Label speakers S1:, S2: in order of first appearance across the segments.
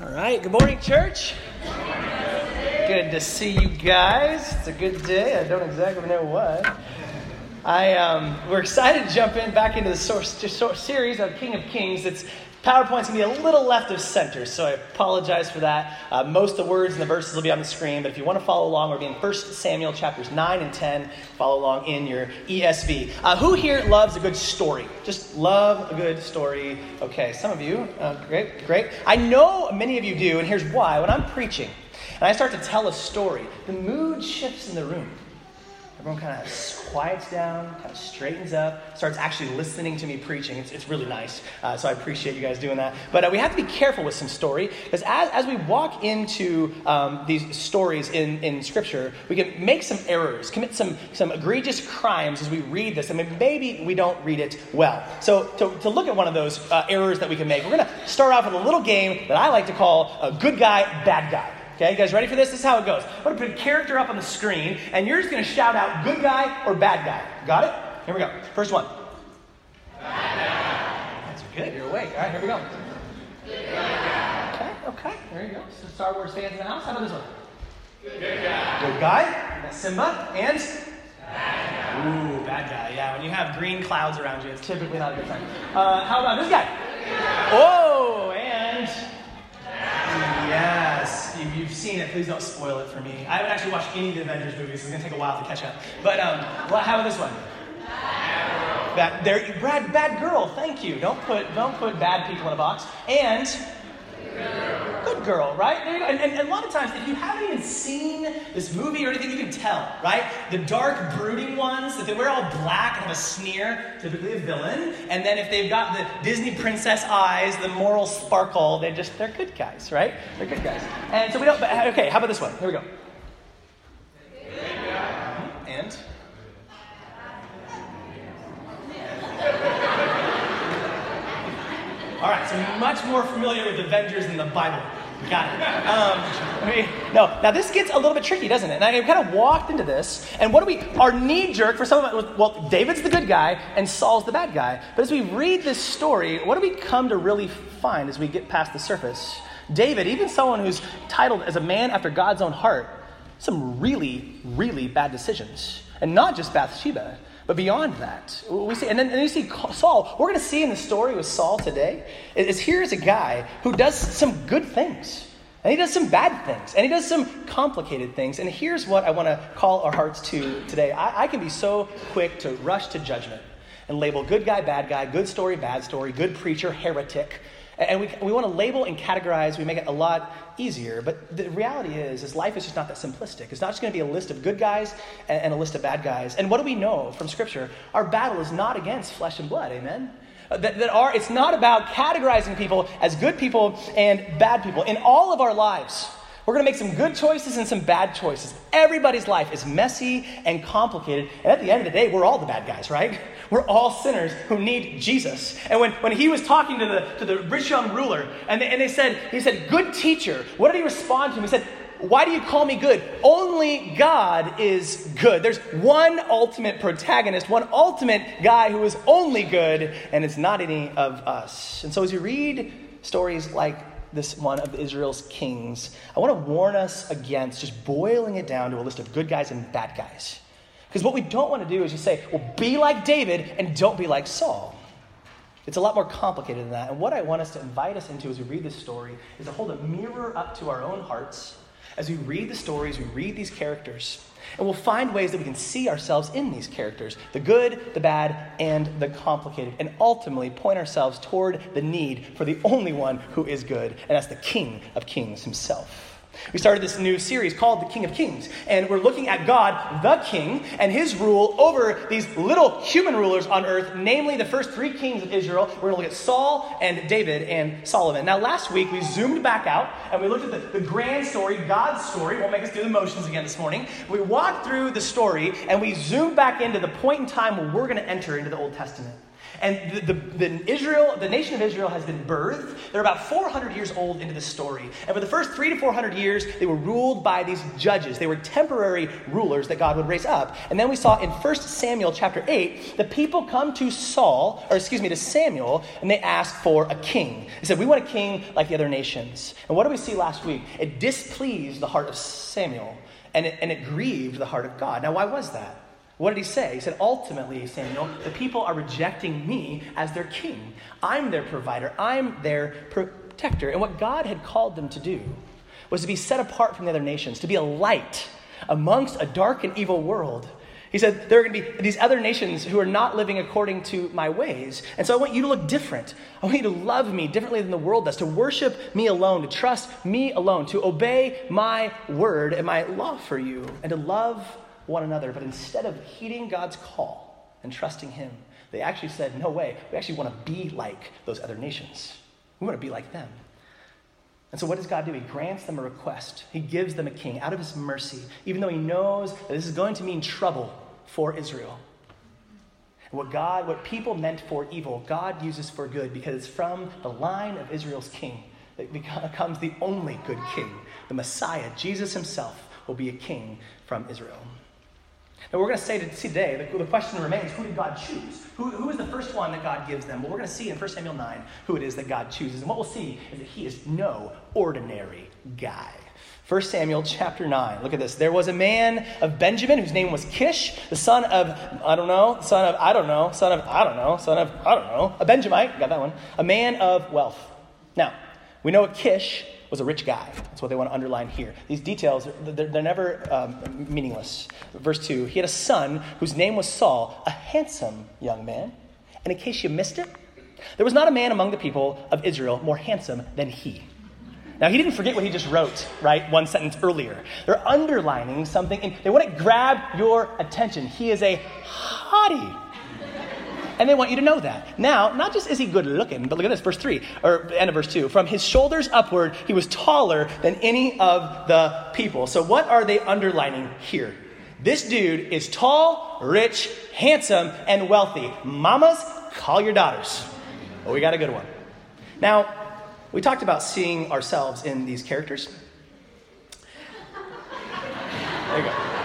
S1: All right, good morning, church. Good to see you guys. It's a good day. I don't exactly know why. I um, we're excited to jump in back into the source, series of King of Kings. It's PowerPoint's to be a little left of center, so I apologize for that. Uh, most of the words and the verses will be on the screen, but if you want to follow along, we're in 1 Samuel chapters 9 and 10. Follow along in your ESV. Uh, who here loves a good story? Just love a good story. Okay, some of you. Uh, great, great. I know many of you do, and here's why. When I'm preaching and I start to tell a story, the mood shifts in the room. Everyone kind of quiets down, kind of straightens up, starts actually listening to me preaching. It's, it's really nice. Uh, so I appreciate you guys doing that. But uh, we have to be careful with some story because as, as we walk into um, these stories in, in Scripture, we can make some errors, commit some, some egregious crimes as we read this. I mean, maybe we don't read it well. So to, to look at one of those uh, errors that we can make, we're going to start off with a little game that I like to call a good guy, bad guy. Okay, you guys ready for this? This is how it goes. I'm going to put a character up on the screen, and you're just going to shout out good guy or bad guy. Got it? Here we go. First one. That's good. You're awake. All right, here we go. Okay, okay. There you go. So Star Wars fans in the house. How about this one? Good guy. Good guy. That's Simba. And? Bad guy. Ooh, bad guy. Yeah, when you have green clouds around you, it's typically not a good sign. Uh, how about this guy? Oh, seen it. Please don't spoil it for me. I haven't actually watched any of the Avengers movies, so it's gonna take a while to catch up. But um, how about this one? Bad, there, you, Brad, bad girl. Thank you. Don't put don't put bad people in a box. And good girl, right? There And, and, and, a lot of times, if you haven't even seen this movie or anything, you can tell, right? The dark, brooding ones, that they wear all black and have a sneer, typically a villain. And then if they've got the Disney princess eyes, the moral sparkle, they're just, they're good guys, right? They're good guys. And so we don't, okay, how about this one? Here we go. And? All right, so much more familiar with Avengers than the Bible. Got it. Um, I mean, no, now this gets a little bit tricky, doesn't it? And I kind of walked into this, and what do we, our knee jerk for some of it, well, David's the good guy and Saul's the bad guy. But as we read this story, what do we come to really find as we get past the surface? David, even someone who's titled as a man after God's own heart, some really, really bad decisions. And not just Bathsheba, but beyond that, we see, and then, and you see Saul. We're going to see in the story with Saul today is here is a guy who does some good things. And he does some bad things, and he does some complicated things. And here's what I want to call our hearts to today. I, I can be so quick to rush to judgment and label good guy, bad guy, good story, bad story, good preacher, heretic. And we, we want to label and categorize, we make it a lot easier. But the reality is, is life is just not that simplistic. It's not just going to be a list of good guys and, and a list of bad guys. And what do we know from Scripture? Our battle is not against flesh and blood, amen? Uh, that, that are, it's not about categorizing people as good people and bad people. In all of our lives, we're going to make some good choices and some bad choices. Everybody's life is messy and complicated. And at the end of the day, we're all the bad guys, right? We're all sinners who need Jesus. And when, when he was talking to the, to the rich young ruler, and they, and they said, he said, good teacher, what did he respond to him? He said, why do you call me good? Only God is good. There's one ultimate protagonist, one ultimate guy who is only good, and it's not any of us. And so as you read stories like this one of Israel's kings, I want to warn us against just boiling it down to a list of good guys and bad guys. Because what we don't want to do is just say, well, be like David and don't be like Saul. It's a lot more complicated than that. And what I want us to invite us into as we read this story is to hold a mirror up to our own hearts as we read the stories, we read these characters, and we'll find ways that we can see ourselves in these characters the good, the bad, and the complicated, and ultimately point ourselves toward the need for the only one who is good, and that's the King of Kings himself. We started this new series called The King of Kings, and we're looking at God, the King, and his rule over these little human rulers on earth, namely the first three kings of Israel. We're going to look at Saul and David and Solomon. Now, last week we zoomed back out and we looked at the, the grand story, God's story. Won't make us do the motions again this morning. We walked through the story and we zoomed back into the point in time where we're going to enter into the Old Testament. And the, the, the, Israel, the nation of Israel has been birthed. They're about 400 years old into the story. And for the first three to 400 years, they were ruled by these judges. They were temporary rulers that God would raise up. And then we saw in 1 Samuel chapter 8, the people come to Saul, or excuse me, to Samuel, and they ask for a king. They said, We want a king like the other nations. And what did we see last week? It displeased the heart of Samuel, and it, and it grieved the heart of God. Now, why was that? What did he say? He said, Ultimately, Samuel, the people are rejecting me as their king. I'm their provider, I'm their protector. And what God had called them to do was to be set apart from the other nations, to be a light amongst a dark and evil world. He said, There are going to be these other nations who are not living according to my ways. And so I want you to look different. I want you to love me differently than the world does, to worship me alone, to trust me alone, to obey my word and my law for you, and to love one another, but instead of heeding God's call and trusting Him, they actually said, No way, we actually want to be like those other nations. We want to be like them. And so, what does God do? He grants them a request. He gives them a king out of His mercy, even though He knows that this is going to mean trouble for Israel. And what God, what people meant for evil, God uses for good because it's from the line of Israel's king that becomes the only good king. The Messiah, Jesus Himself, will be a king from Israel. And we're going to say to, today, the, the, question remains who did God choose? Who, who is the first one that God gives them? Well, we're going to see in 1 Samuel 9 who it is that God chooses. And what we'll see is that he is no ordinary guy. 1 Samuel chapter 9. Look at this. There was a man of Benjamin whose name was Kish, the son of, I don't know, son of, I don't know, son of, I don't know, son of, I don't know, a Benjamite, got that one, a man of wealth. Now, we know what Kish was a rich guy. That's what they want to underline here. These details, they're, they're never um, meaningless. Verse 2 He had a son whose name was Saul, a handsome young man. And in case you missed it, there was not a man among the people of Israel more handsome than he. Now, he didn't forget what he just wrote, right? One sentence earlier. They're underlining something, and they want to grab your attention. He is a hottie. And they want you to know that. Now, not just is he good looking, but look at this, verse 3, or end of verse 2. From his shoulders upward, he was taller than any of the people. So, what are they underlining here? This dude is tall, rich, handsome, and wealthy. Mamas, call your daughters. Well, we got a good one. Now, we talked about seeing ourselves in these characters. There you go.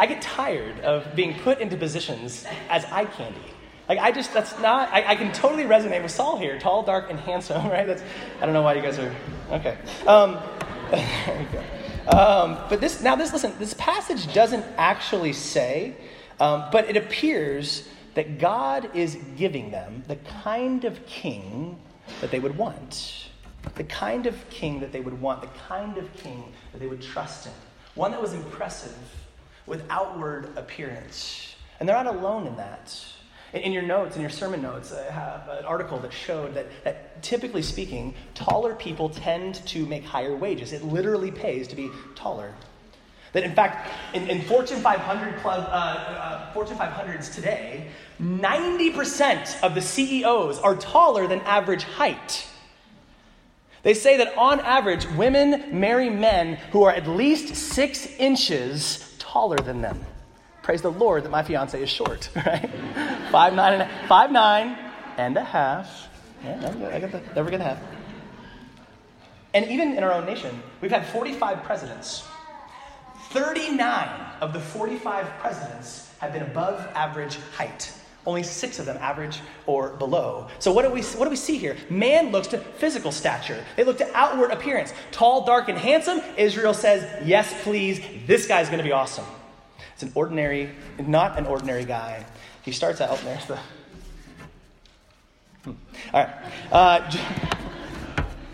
S1: I get tired of being put into positions as eye candy. Like, I just, that's not, I, I can totally resonate with Saul here. Tall, dark, and handsome, right? That's, I don't know why you guys are, okay. Um, there you go. Um, but this, now this, listen, this passage doesn't actually say, um, but it appears that God is giving them the kind of king that they would want. The kind of king that they would want, the kind of king that they would trust in. One that was impressive with outward appearance. And they're not alone in that. In, your notes, in your sermon notes, I have an article that showed that, that typically speaking, taller people tend to make higher wages. It literally pays to be taller. That in fact, in, in Fortune 500 club, uh, uh, Fortune 500s today, 90% of the CEOs are taller than average height. They say that on average, women marry men who are at least six inches taller than them. Praise the Lord that my fiance is short, right? five nine and a, five nine and a half. Yeah, I got the, never get half. And even in our own nation, we've had 45 presidents. 39 of the 45 presidents have been above average height. Only six of them average or below. So what do we what do we see here? Man looks to physical stature. They look to outward appearance. Tall, dark, and handsome. Israel says, "Yes, please. This guy's going to be awesome." It's an ordinary, not an ordinary guy. He starts out. There's the. Hmm. All right. Uh,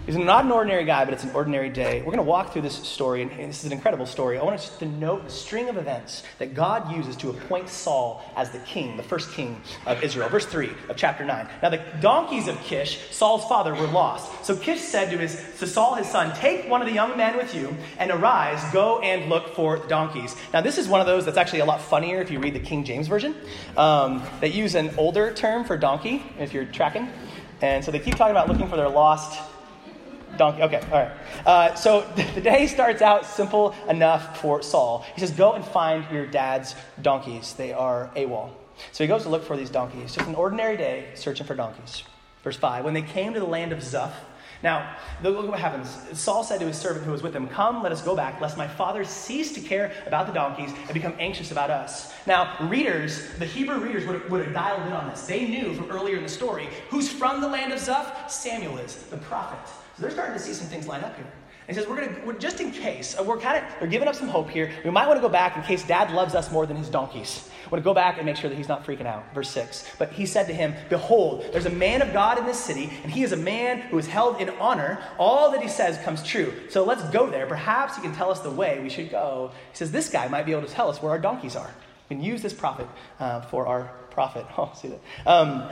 S1: He's not an ordinary guy, but it's an ordinary day. We're going to walk through this story, and this is an incredible story. I want us to note the string of events that God uses to appoint Saul as the king, the first king of Israel. Verse 3 of chapter 9. Now, the donkeys of Kish, Saul's father, were lost. So Kish said to, his, to Saul, his son, Take one of the young men with you and arise, go and look for the donkeys. Now, this is one of those that's actually a lot funnier if you read the King James Version. Um, they use an older term for donkey, if you're tracking. And so they keep talking about looking for their lost Donkey. Okay, all right. Uh, so the day starts out simple enough for Saul. He says, Go and find your dad's donkeys. They are AWOL. So he goes to look for these donkeys. Just an ordinary day searching for donkeys. Verse 5 When they came to the land of Zuph, now, look what happens. Saul said to his servant who was with him, Come, let us go back, lest my father cease to care about the donkeys and become anxious about us. Now, readers, the Hebrew readers would have, would have dialed in on this. They knew from earlier in the story who's from the land of Zuph? Samuel is, the prophet. So they're starting to see some things line up here. And he says, we're going to, just in case, uh, we're kind of, they're giving up some hope here. We might want to go back in case dad loves us more than his donkeys. We want to go back and make sure that he's not freaking out. Verse 6. But he said to him, Behold, there's a man of God in this city, and he is a man who is held in honor. All that he says comes true. So let's go there. Perhaps he can tell us the way we should go. He says, This guy might be able to tell us where our donkeys are. We can use this prophet uh, for our prophet. Oh, see that. Um,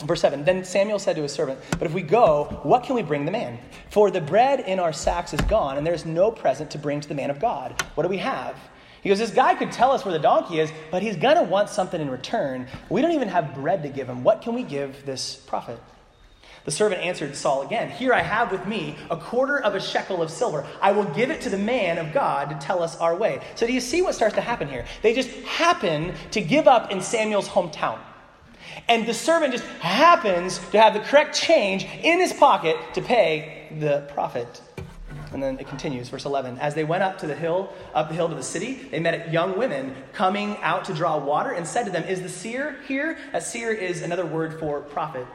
S1: Verse 7 Then Samuel said to his servant, But if we go, what can we bring the man? For the bread in our sacks is gone, and there is no present to bring to the man of God. What do we have? He goes, This guy could tell us where the donkey is, but he's going to want something in return. We don't even have bread to give him. What can we give this prophet? The servant answered Saul again, Here I have with me a quarter of a shekel of silver. I will give it to the man of God to tell us our way. So, do you see what starts to happen here? They just happen to give up in Samuel's hometown. And the servant just happens to have the correct change in his pocket to pay the prophet. And then it continues, verse 11. As they went up to the hill, up the hill to the city, they met young women coming out to draw water and said to them, Is the seer here? A seer is another word for prophet.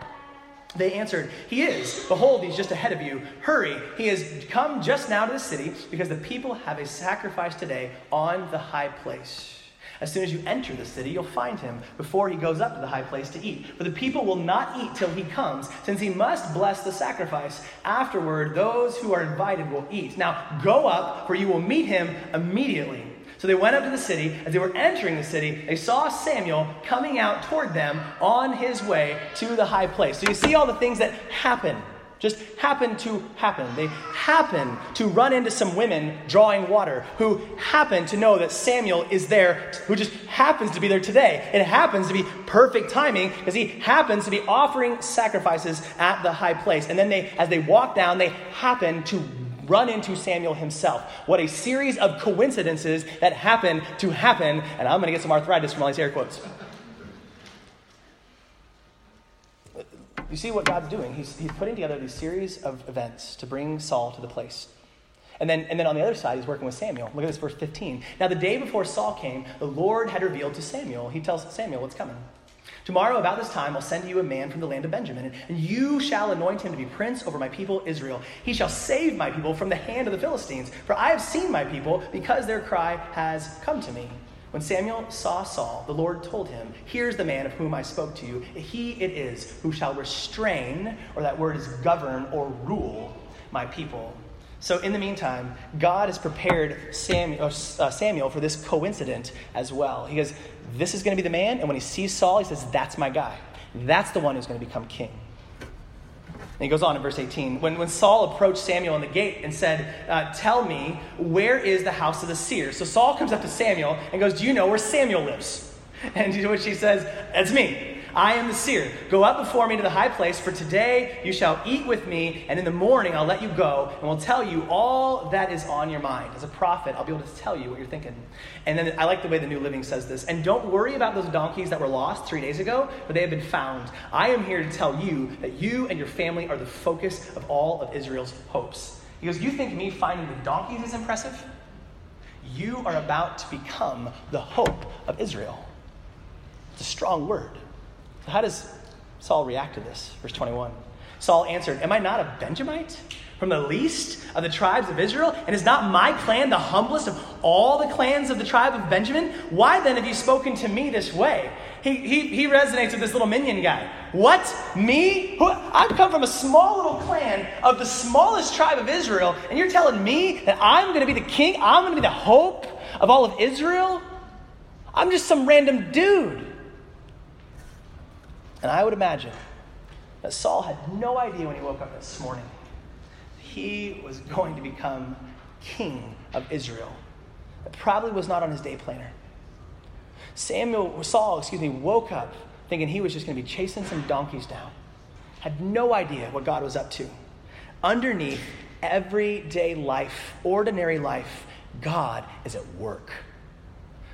S1: They answered, He is. Behold, he's just ahead of you. Hurry. He has come just now to the city because the people have a sacrifice today on the high place. As soon as you enter the city, you'll find him before he goes up to the high place to eat. For the people will not eat till he comes, since he must bless the sacrifice. Afterward, those who are invited will eat. Now go up, for you will meet him immediately. So they went up to the city. As they were entering the city, they saw Samuel coming out toward them on his way to the high place. So you see all the things that happen just happen to happen. They happen to run into some women drawing water who happen to know that Samuel is there, who just happens to be there today. It happens to be perfect timing because he happens to be offering sacrifices at the high place. And then they, as they walk down, they happen to run into Samuel himself. What a series of coincidences that happen to happen. And I'm going to get some arthritis from all these air quotes. You see what God's doing. He's, he's putting together these series of events to bring Saul to the place. And then, and then on the other side, he's working with Samuel. Look at this, verse 15. Now, the day before Saul came, the Lord had revealed to Samuel. He tells Samuel what's coming. Tomorrow, about this time, I'll send you a man from the land of Benjamin, and you shall anoint him to be prince over my people Israel. He shall save my people from the hand of the Philistines, for I have seen my people because their cry has come to me. When Samuel saw Saul, the Lord told him, Here's the man of whom I spoke to you. He it is who shall restrain, or that word is govern or rule, my people. So, in the meantime, God has prepared Samuel, uh, Samuel for this coincidence as well. He goes, This is going to be the man. And when he sees Saul, he says, That's my guy. That's the one who's going to become king. And he goes on in verse 18. When, when Saul approached Samuel in the gate and said, uh, Tell me, where is the house of the seer? So Saul comes up to Samuel and goes, Do you know where Samuel lives? And to which he says, That's me. I am the seer. Go up before me to the high place, for today you shall eat with me, and in the morning I'll let you go, and will tell you all that is on your mind. As a prophet, I'll be able to tell you what you're thinking. And then I like the way the New Living says this. And don't worry about those donkeys that were lost three days ago, but they have been found. I am here to tell you that you and your family are the focus of all of Israel's hopes. He goes, You think me finding the donkeys is impressive? You are about to become the hope of Israel. It's a strong word. So, how does Saul react to this? Verse 21. Saul answered, Am I not a Benjamite? From the least of the tribes of Israel? And is not my clan the humblest of all the clans of the tribe of Benjamin? Why then have you spoken to me this way? He, he, he resonates with this little minion guy. What? Me? Who, I've come from a small little clan of the smallest tribe of Israel, and you're telling me that I'm going to be the king? I'm going to be the hope of all of Israel? I'm just some random dude. And I would imagine that Saul had no idea when he woke up this morning he was going to become king of Israel. It probably was not on his day planner. Samuel, Saul, excuse me, woke up thinking he was just going to be chasing some donkeys down. Had no idea what God was up to. Underneath everyday life, ordinary life, God is at work.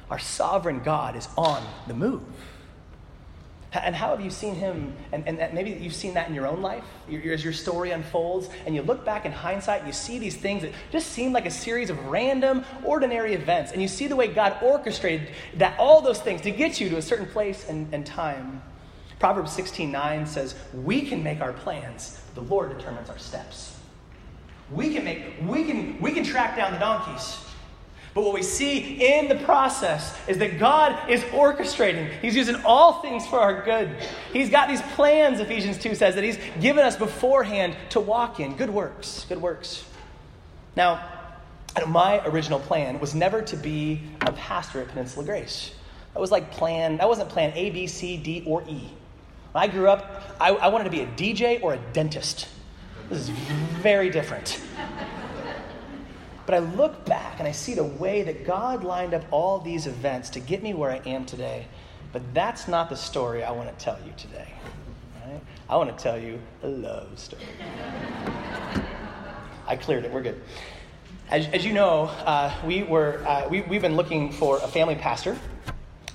S1: Our sovereign God is on the move. And how have you seen him? And, and maybe you've seen that in your own life as your story unfolds, and you look back in hindsight and you see these things that just seem like a series of random, ordinary events. And you see the way God orchestrated that all those things to get you to a certain place and, and time. Proverbs 16 9 says, We can make our plans, the Lord determines our steps. We can make, we can, we can track down the donkeys. But what we see in the process is that God is orchestrating. He's using all things for our good. He's got these plans, Ephesians 2 says, that He's given us beforehand to walk in. Good works. Good works. Now, my original plan was never to be a pastor at Peninsula Grace. That was like plan, that wasn't plan A, B, C, D, or E. When I grew up, I, I wanted to be a DJ or a dentist. This is very different. But I look back and I see the way that God lined up all these events to get me where I am today. But that's not the story I want to tell you today. Right? I want to tell you a love story. I cleared it. We're good. As, as you know, uh, we were, uh, we, we've been looking for a family pastor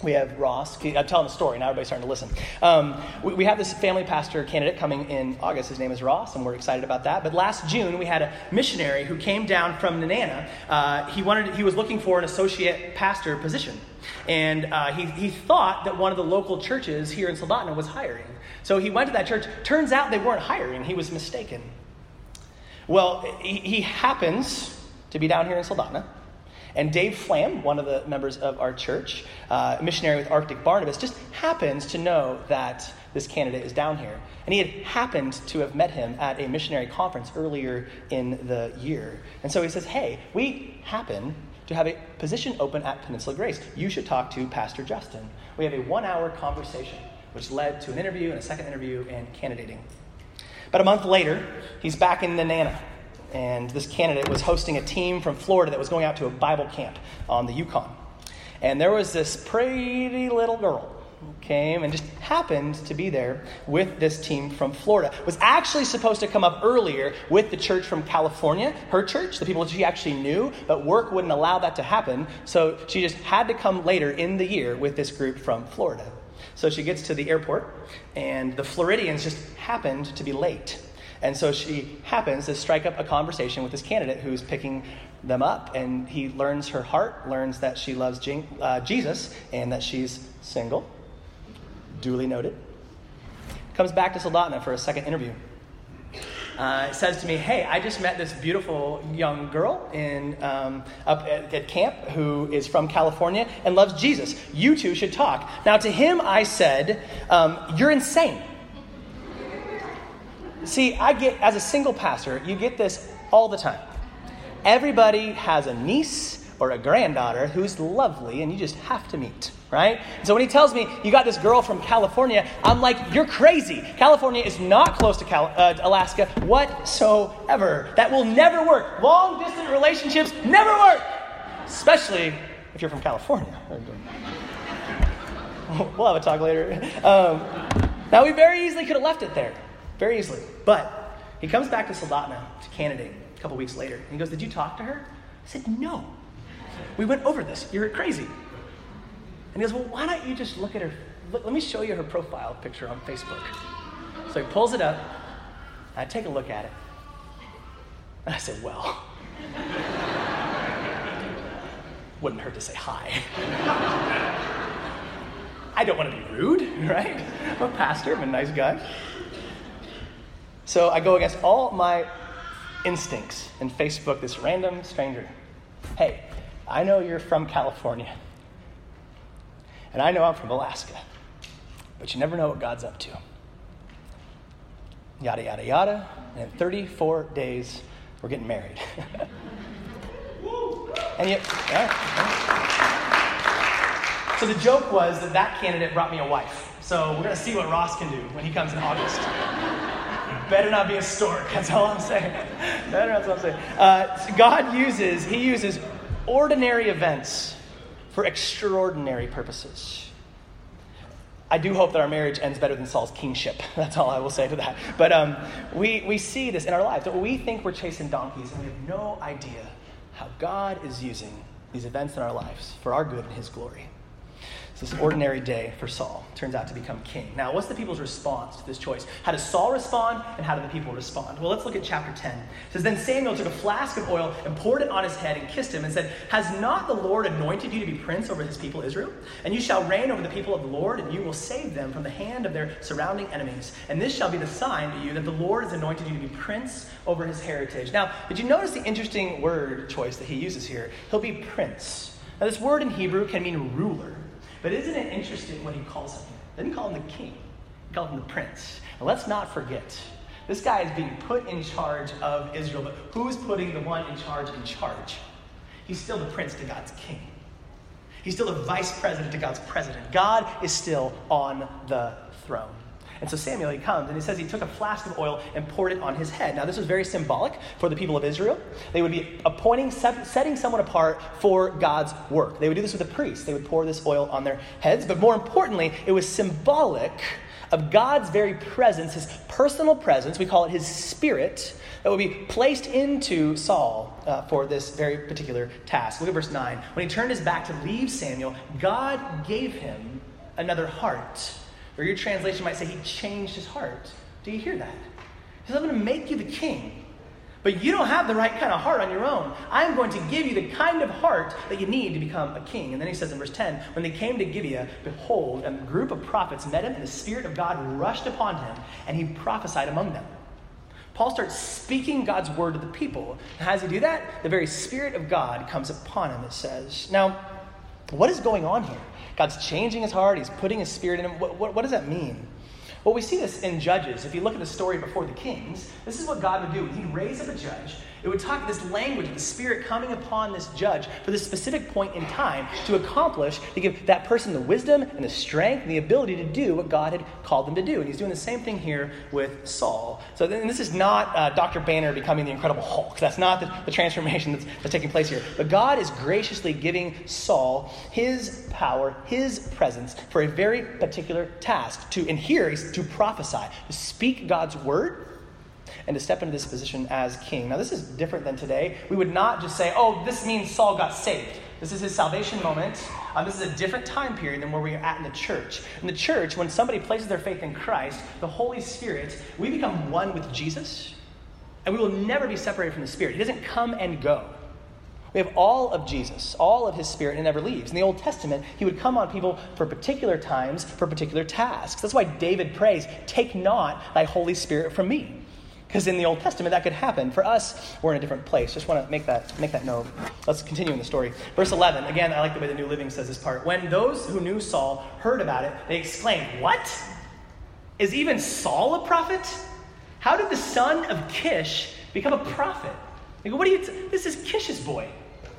S1: we have Ross. I'm telling the story now. Everybody's starting to listen. Um, we, we, have this family pastor candidate coming in August. His name is Ross, and we're excited about that. But last June, we had a missionary who came down from Nenana. Uh, he wanted. He was looking for an associate pastor position, and uh, he he thought that one of the local churches here in Soldotna was hiring. So he went to that church. Turns out they weren't hiring. He was mistaken. Well, he, he happens to be down here in Soldotna. And Dave Flam, one of the members of our church, uh, missionary with Arctic Barnabas, just happens to know that this candidate is down here. And he had happened to have met him at a missionary conference earlier in the year. And so he says, Hey, we happen to have a position open at Peninsula Grace. You should talk to Pastor Justin. We have a one hour conversation, which led to an interview and a second interview and candidating. But a month later, he's back in Nenana and this candidate was hosting a team from Florida that was going out to a Bible camp on the Yukon. And there was this pretty little girl who came and just happened to be there with this team from Florida. Was actually supposed to come up earlier with the church from California, her church, the people she actually knew, but work wouldn't allow that to happen. So she just had to come later in the year with this group from Florida. So she gets to the airport, and the Floridians just happened to be late. And so she happens to strike up a conversation with this candidate who's picking them up. And he learns her heart, learns that she loves uh, Jesus, and that she's single. Duly noted. Comes back to Soldotna for a second interview. Uh, says to me, "Hey, I just met this beautiful young girl in um, up at, at, camp who is from California and loves Jesus. You two should talk." Now, to him, I said, um, "You're insane. See, I get, as a single pastor, you get this all the time. Everybody has a niece or a granddaughter who's lovely and you just have to meet, right? So when he tells me, you got this girl from California, I'm like, you're crazy. California is not close to Cal- uh, Alaska whatsoever. That will never work. Long distance relationships never work, especially if you're from California. we'll have a talk later. Um, now, we very easily could have left it there very easily. But he comes back to Soldotna to candidate a couple weeks later. And he goes, Did you talk to her? I said, No. We went over this. You're crazy. And he goes, Well, why don't you just look at her? Look, let me show you her profile picture on Facebook. So he pulls it up. I take a look at it. And I said, Well, wouldn't hurt to say hi. I don't want to be rude, right? I'm a pastor, I'm a nice guy. So I go against all my instincts and Facebook this random stranger. Hey, I know you're from California. And I know I'm from Alaska. But you never know what God's up to. Yada, yada, yada. And in 34 days, we're getting married. and yet, yeah, yeah. So the joke was that that candidate brought me a wife. So we're going to see what Ross can do when he comes in August. Better not be a stork. That's all I'm saying. Better, that's what I'm saying. Uh, God uses, He uses ordinary events for extraordinary purposes. I do hope that our marriage ends better than Saul's kingship. That's all I will say to that. But um, we, we see this in our lives. We think we're chasing donkeys, and we have no idea how God is using these events in our lives for our good and His glory. This ordinary day for Saul turns out to become king. Now, what's the people's response to this choice? How does Saul respond, and how do the people respond? Well, let's look at chapter 10. It says, Then Samuel took a flask of oil and poured it on his head and kissed him and said, Has not the Lord anointed you to be prince over his people Israel? And you shall reign over the people of the Lord, and you will save them from the hand of their surrounding enemies. And this shall be the sign to you that the Lord has anointed you to be prince over his heritage. Now, did you notice the interesting word choice that he uses here? He'll be prince. Now, this word in Hebrew can mean ruler. But isn't it interesting what he calls him? He didn't call him the king, he called him the prince. And let's not forget, this guy is being put in charge of Israel, but who's putting the one in charge in charge? He's still the prince to God's king. He's still the vice president to God's president. God is still on the throne. And so Samuel, he comes and he says he took a flask of oil and poured it on his head. Now, this was very symbolic for the people of Israel. They would be appointing, setting someone apart for God's work. They would do this with the priests. They would pour this oil on their heads. But more importantly, it was symbolic of God's very presence, his personal presence. We call it his spirit that would be placed into Saul uh, for this very particular task. Look at verse 9. When he turned his back to leave Samuel, God gave him another heart or your translation might say he changed his heart. Do you hear that? He says, I'm going to make you the king. But you don't have the right kind of heart on your own. I'm going to give you the kind of heart that you need to become a king. And then he says in verse 10 When they came to Gibeah, behold, a group of prophets met him, and the Spirit of God rushed upon him, and he prophesied among them. Paul starts speaking God's word to the people. And how does he do that? The very Spirit of God comes upon him, it says. Now, what is going on here? God's changing his heart, he's putting his spirit in him. What, what, what does that mean? Well, we see this in Judges. If you look at the story before the kings, this is what God would do. He'd raise up a judge it would talk this language of the Spirit coming upon this judge for this specific point in time to accomplish, to give that person the wisdom and the strength and the ability to do what God had called them to do. And he's doing the same thing here with Saul. So this is not uh, Dr. Banner becoming the Incredible Hulk. That's not the, the transformation that's, that's taking place here. But God is graciously giving Saul his power, his presence for a very particular task. To, and here is to prophesy, to speak God's word and to step into this position as king. Now, this is different than today. We would not just say, oh, this means Saul got saved. This is his salvation moment. Um, this is a different time period than where we are at in the church. In the church, when somebody places their faith in Christ, the Holy Spirit, we become one with Jesus, and we will never be separated from the Spirit. He doesn't come and go. We have all of Jesus, all of his spirit, and never leaves. In the Old Testament, he would come on people for particular times, for particular tasks. That's why David prays, Take not thy Holy Spirit from me. Because in the Old Testament, that could happen. For us, we're in a different place. Just want to make that, make that note. Let's continue in the story. Verse 11, again, I like the way the New Living says this part. When those who knew Saul heard about it, they exclaimed, What? Is even Saul a prophet? How did the son of Kish become a prophet? They go, What are you? T- this is Kish's boy.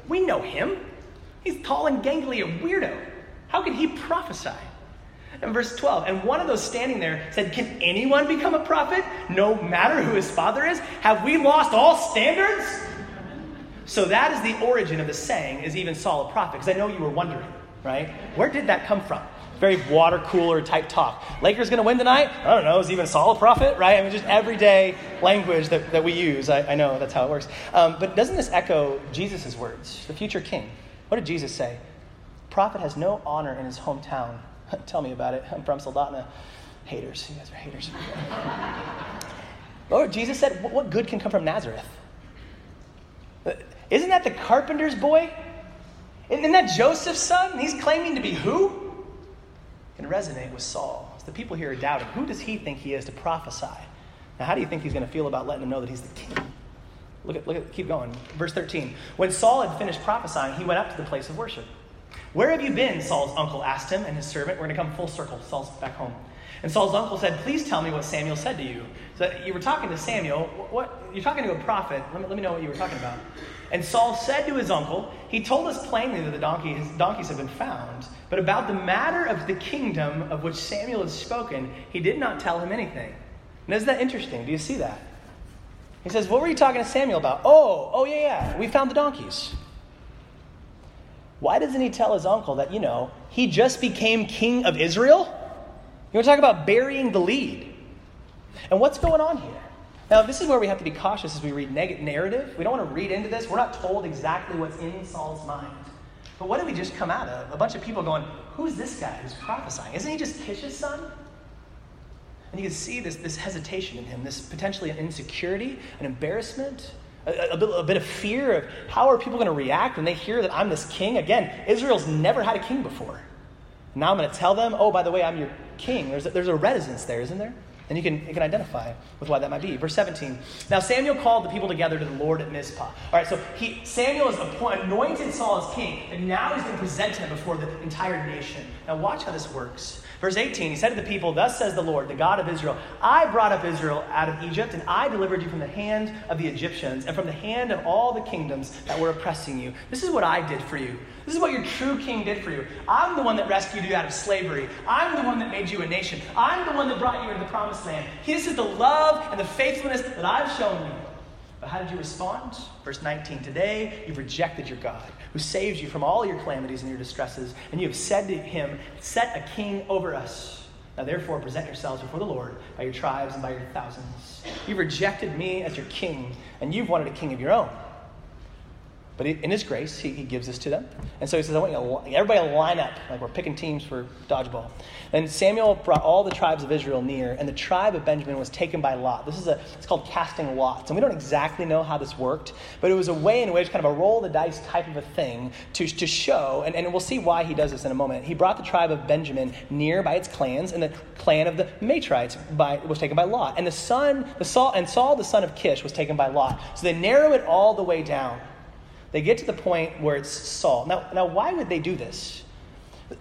S1: We know him. He's tall and gangly, a weirdo. How can he prophesy? And verse 12, and one of those standing there said, Can anyone become a prophet, no matter who his father is? Have we lost all standards? So that is the origin of the saying, is even Saul a prophet? Because I know you were wondering, right? Where did that come from? Very water cooler type talk. Lakers to win tonight? I don't know. Is even Saul a prophet? Right? I mean, just everyday language that, that we use. I, I know that's how it works. Um, but doesn't this echo Jesus' words, the future king? What did Jesus say? Prophet has no honor in his hometown Tell me about it. I'm from Soldotna. Haters. You guys are haters. Lord, Jesus said, What good can come from Nazareth? Uh, isn't that the carpenter's boy? Isn't that Joseph's son? He's claiming to be who? Can resonate with Saul. The people here are doubting. Who does he think he is to prophesy? Now, how do you think he's going to feel about letting them know that he's the king? Look at, look at, keep going. Verse 13. When Saul had finished prophesying, he went up to the place of worship. Where have you been? Saul's uncle asked him and his servant. We're going to come full circle. Saul's back home. And Saul's uncle said, Please tell me what Samuel said to you. So you were talking to Samuel. What, you're talking to a prophet. Let me, let me know what you were talking about. And Saul said to his uncle, He told us plainly that the donkey, his donkeys have been found. But about the matter of the kingdom of which Samuel had spoken, he did not tell him anything. And isn't that interesting? Do you see that? He says, What were you talking to Samuel about? Oh, oh, yeah, yeah. We found the donkeys. Why doesn't he tell his uncle that, you know, he just became king of Israel? You want to talk about burying the lead. And what's going on here? Now, this is where we have to be cautious as we read narrative. We don't want to read into this. We're not told exactly what's in Saul's mind. But what did we just come out of? A bunch of people going, Who's this guy who's prophesying? Isn't he just Kish's son? And you can see this, this hesitation in him, this potentially an insecurity, an embarrassment, a, a, bit, a bit of fear of how are people going to react when they hear that I'm this king? Again, Israel's never had a king before. Now I'm going to tell them, oh, by the way, I'm your king. There's a, there's a reticence there, isn't there? And you can, you can identify with why that might be. Verse 17. Now Samuel called the people together to the Lord at Mizpah. All right, so he, Samuel is anointed Saul as king, and now he's going to present him before the entire nation. Now watch how this works. Verse 18, he said to the people, Thus says the Lord, the God of Israel, I brought up Israel out of Egypt, and I delivered you from the hand of the Egyptians, and from the hand of all the kingdoms that were oppressing you. This is what I did for you. This is what your true king did for you. I'm the one that rescued you out of slavery. I'm the one that made you a nation. I'm the one that brought you into the promised land. This is the love and the faithfulness that I've shown you. But how did you respond? Verse 19 Today you've rejected your God who saves you from all your calamities and your distresses, and you have said to him, Set a king over us. Now therefore present yourselves before the Lord by your tribes and by your thousands. You've rejected me as your king, and you've wanted a king of your own. But in His grace, he, he, gives this to them. And so He says, I want you to, everybody to line up, like we're picking teams for dodgeball. And Samuel brought all the tribes of Israel near, and the tribe of Benjamin was taken by lot. This is a, it's called casting lots. And we don't exactly know how this worked, but it was a way in which kind of a roll the dice type of a thing to, to show, and, and we'll see why he does this in a moment. He brought the tribe of Benjamin near by its clans, and the clan of the Matrites by, was taken by lot. And the son, the Saul, and Saul, the son of Kish, was taken by lot. So they narrow it all the way down. They get to the point where it's Saul. Now, now why would they do this?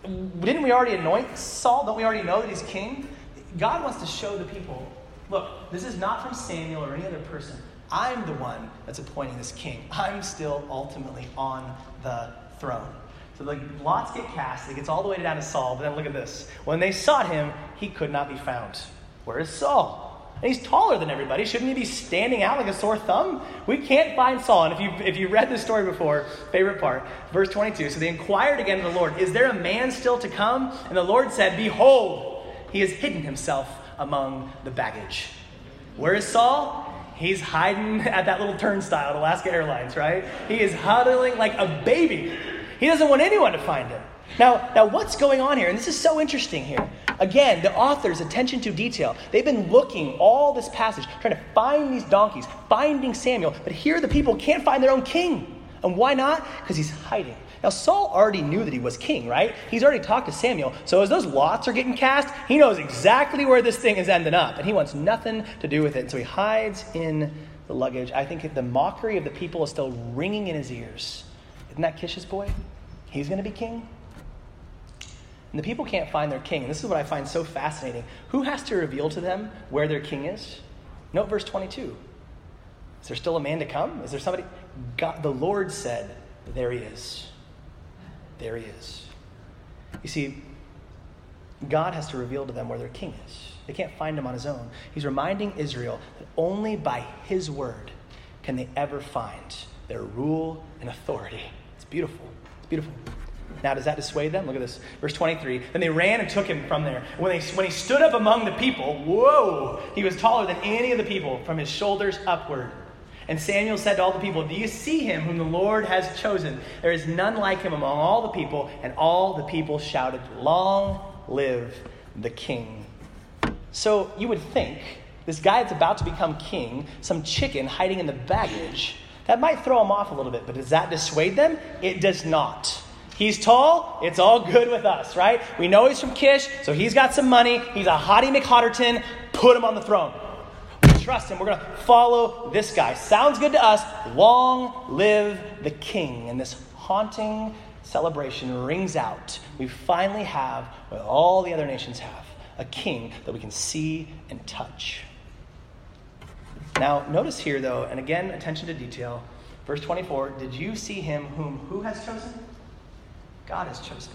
S1: Didn't we already anoint Saul? Don't we already know that he's king? God wants to show the people look, this is not from Samuel or any other person. I'm the one that's appointing this king. I'm still ultimately on the throne. So the lots get cast. It gets all the way down to Saul. But then look at this. When they sought him, he could not be found. Where is Saul? And he's taller than everybody. Shouldn't he be standing out like a sore thumb? We can't find Saul. And if you, if you read this story before, favorite part, verse 22. So they inquired again of the Lord, Is there a man still to come? And the Lord said, Behold, he has hidden himself among the baggage. Where is Saul? He's hiding at that little turnstile at Alaska Airlines, right? He is huddling like a baby. He doesn't want anyone to find him. Now, now what's going on here? And this is so interesting here. Again, the author's attention to detail. They've been looking all this passage, trying to find these donkeys, finding Samuel, but here the people can't find their own king. And why not? Because he's hiding. Now, Saul already knew that he was king, right? He's already talked to Samuel. So, as those lots are getting cast, he knows exactly where this thing is ending up, and he wants nothing to do with it. So, he hides in the luggage. I think the mockery of the people is still ringing in his ears. Isn't that Kish's boy? He's going to be king? And the people can't find their king. And this is what I find so fascinating. Who has to reveal to them where their king is? Note verse 22. Is there still a man to come? Is there somebody? God, the Lord said, There he is. There he is. You see, God has to reveal to them where their king is. They can't find him on his own. He's reminding Israel that only by his word can they ever find their rule and authority. It's beautiful. It's beautiful. Now, does that dissuade them? Look at this. Verse 23. Then they ran and took him from there. When, they, when he stood up among the people, whoa, he was taller than any of the people from his shoulders upward. And Samuel said to all the people, Do you see him whom the Lord has chosen? There is none like him among all the people. And all the people shouted, Long live the king. So you would think this guy that's about to become king, some chicken hiding in the baggage, that might throw him off a little bit, but does that dissuade them? It does not. He's tall, it's all good with us, right? We know he's from Kish, so he's got some money. He's a hottie McHotterton. Put him on the throne. We trust him. We're going to follow this guy. Sounds good to us. Long live the king. And this haunting celebration rings out. We finally have what all the other nations have a king that we can see and touch. Now, notice here, though, and again, attention to detail. Verse 24 Did you see him whom who has chosen? God has chosen.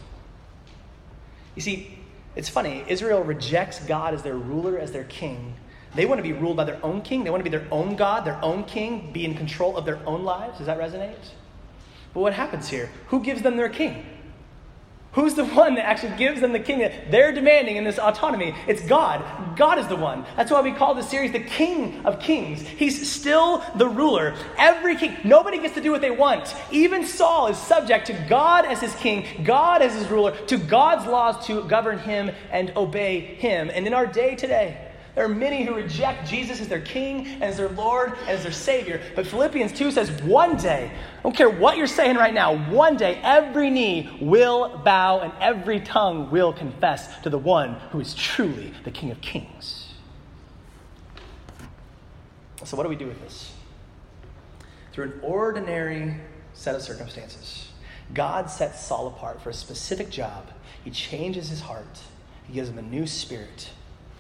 S1: You see, it's funny. Israel rejects God as their ruler, as their king. They want to be ruled by their own king. They want to be their own God, their own king, be in control of their own lives. Does that resonate? But what happens here? Who gives them their king? Who's the one that actually gives them the kingdom? They're demanding in this autonomy. It's God. God is the one. That's why we call this series the King of Kings. He's still the ruler. Every king, nobody gets to do what they want. Even Saul is subject to God as his king, God as his ruler, to God's laws to govern him and obey him. And in our day today, there are many who reject Jesus as their king and as their Lord and as their Savior. But Philippians 2 says, one day, I don't care what you're saying right now, one day every knee will bow and every tongue will confess to the one who is truly the King of Kings. So, what do we do with this? Through an ordinary set of circumstances, God sets Saul apart for a specific job. He changes his heart, He gives him a new spirit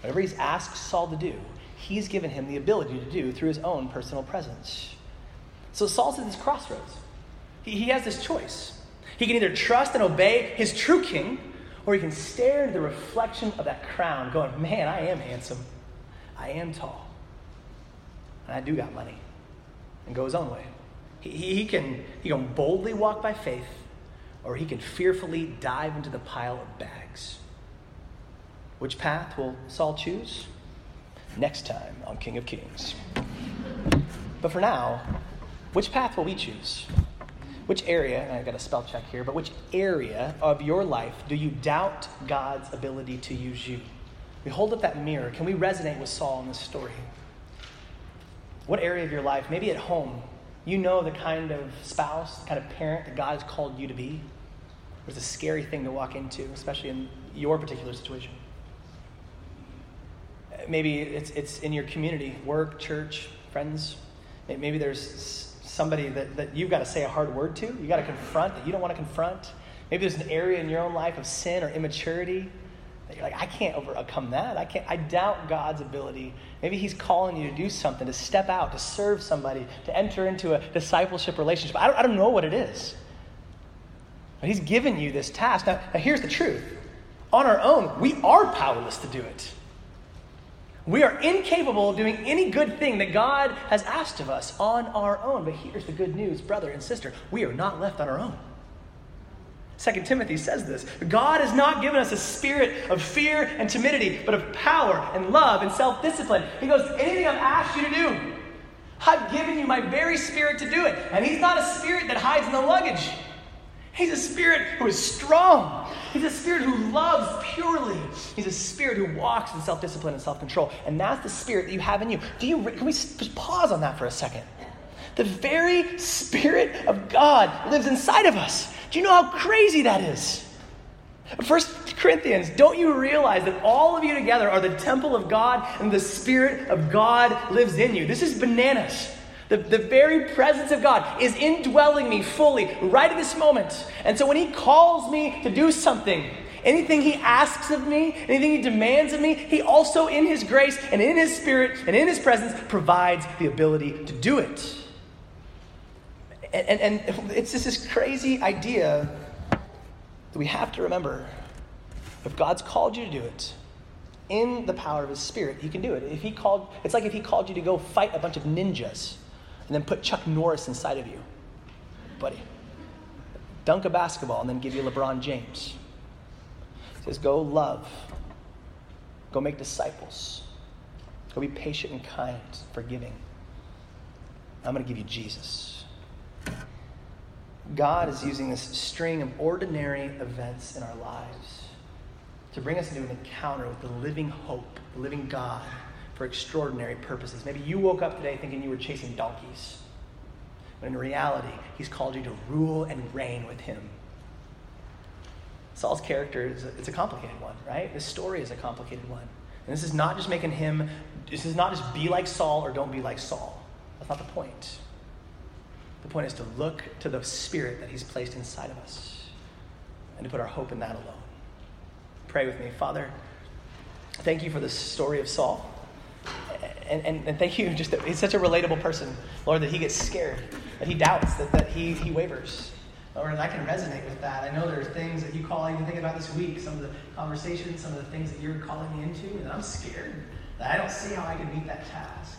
S1: Whatever he's asked Saul to do, he's given him the ability to do through his own personal presence. So Saul's at this crossroads. He, he has this choice. He can either trust and obey his true king, or he can stare into the reflection of that crown, going, Man, I am handsome. I am tall. And I do got money. And go his own way. He, he, he, can, he can boldly walk by faith, or he can fearfully dive into the pile of bags. Which path will Saul choose? Next time on King of Kings. But for now, which path will we choose? Which area, and I've got a spell check here, but which area of your life do you doubt God's ability to use you? We hold up that mirror. Can we resonate with Saul in this story? What area of your life, maybe at home, you know the kind of spouse, the kind of parent that God has called you to be? It's a scary thing to walk into, especially in your particular situation maybe it's, it's in your community, work, church, friends. Maybe there's somebody that, that you've got to say a hard word to, you got to confront that you don't want to confront. Maybe there's an area in your own life of sin or immaturity that you're like, I can't overcome that. I can't. I doubt God's ability. Maybe He's calling you to do something, to step out, to serve somebody, to enter into a discipleship relationship. I don't, I don't know what it is. But He's given you this task. Now, now here's the truth. On our own, we are powerless to do it. We are incapable of doing any good thing that God has asked of us on our own. But here's the good news, brother and sister we are not left on our own. Second Timothy says this God has not given us a spirit of fear and timidity, but of power and love and self discipline. He goes, Anything I've asked you to do, I've given you my very spirit to do it. And He's not a spirit that hides in the luggage. He's a spirit who is strong. He's a spirit who loves purely. He's a spirit who walks in self discipline and self control. And that's the spirit that you have in you. Do you can we just pause on that for a second? The very spirit of God lives inside of us. Do you know how crazy that is? First Corinthians, don't you realize that all of you together are the temple of God and the Spirit of God lives in you? This is bananas. The, the very presence of God is indwelling me fully right at this moment. And so when He calls me to do something, anything He asks of me, anything He demands of me, He also, in His grace and in His Spirit and in His presence, provides the ability to do it. And, and, and it's just this crazy idea that we have to remember if God's called you to do it, in the power of his spirit, he can do it. If he called, it's like if he called you to go fight a bunch of ninjas and then put Chuck Norris inside of you, buddy. Dunk a basketball and then give you LeBron James. He says, Go love. Go make disciples. Go be patient and kind, forgiving. I'm going to give you Jesus. God is using this string of ordinary events in our lives to bring us into an encounter with the living hope, the living God for extraordinary purposes. Maybe you woke up today thinking you were chasing donkeys. But in reality, he's called you to rule and reign with him. Saul's character is a, it's a complicated one, right? This story is a complicated one. And this is not just making him, this is not just be like Saul or don't be like Saul. That's not the point. The point is to look to the spirit that he's placed inside of us and to put our hope in that alone. Pray with me. Father, thank you for the story of Saul and, and, and thank you just that he's such a relatable person, Lord, that he gets scared, that he doubts, that, that he, he wavers. Lord, and I can resonate with that. I know there are things that you call, even think about this week, some of the conversations, some of the things that you're calling me into, and I'm scared that I don't see how I can meet that task.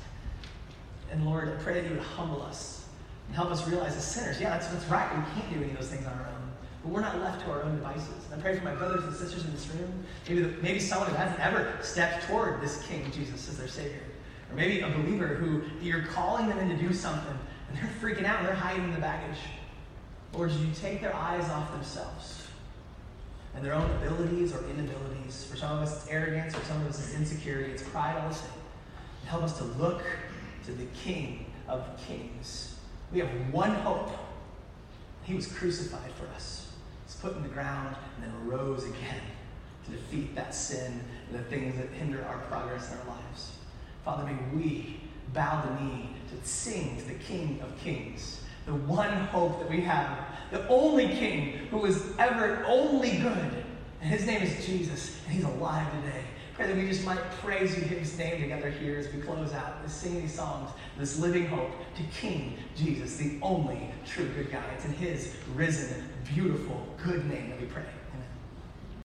S1: And Lord, I pray that you would humble us and help us realize as sinners, yeah, that's, that's right. We can't do any of those things on our own. But we're not left to our own devices. And I pray for my brothers and sisters in this room. Maybe, the, maybe someone who hasn't ever stepped toward this King Jesus as their Savior. Or maybe a believer who you're calling them in to do something and they're freaking out and they're hiding the baggage. Lord, did you take their eyes off themselves and their own abilities or inabilities? For some of us, it's arrogance. For some of us, it's insecurity. It's pride, all the same. Help us to look to the King of Kings. We have one hope. He was crucified for us. Was put in the ground and then rose again to defeat that sin and the things that hinder our progress in our lives. Father, may we bow the knee to sing to the King of Kings, the one hope that we have, the only King who is ever only good. And his name is Jesus, and he's alive today. Pray that we just might praise you, his name together here as we close out, to sing these songs, this living hope to King Jesus, the only true good guy. It's in his risen, beautiful, good name Let me pray.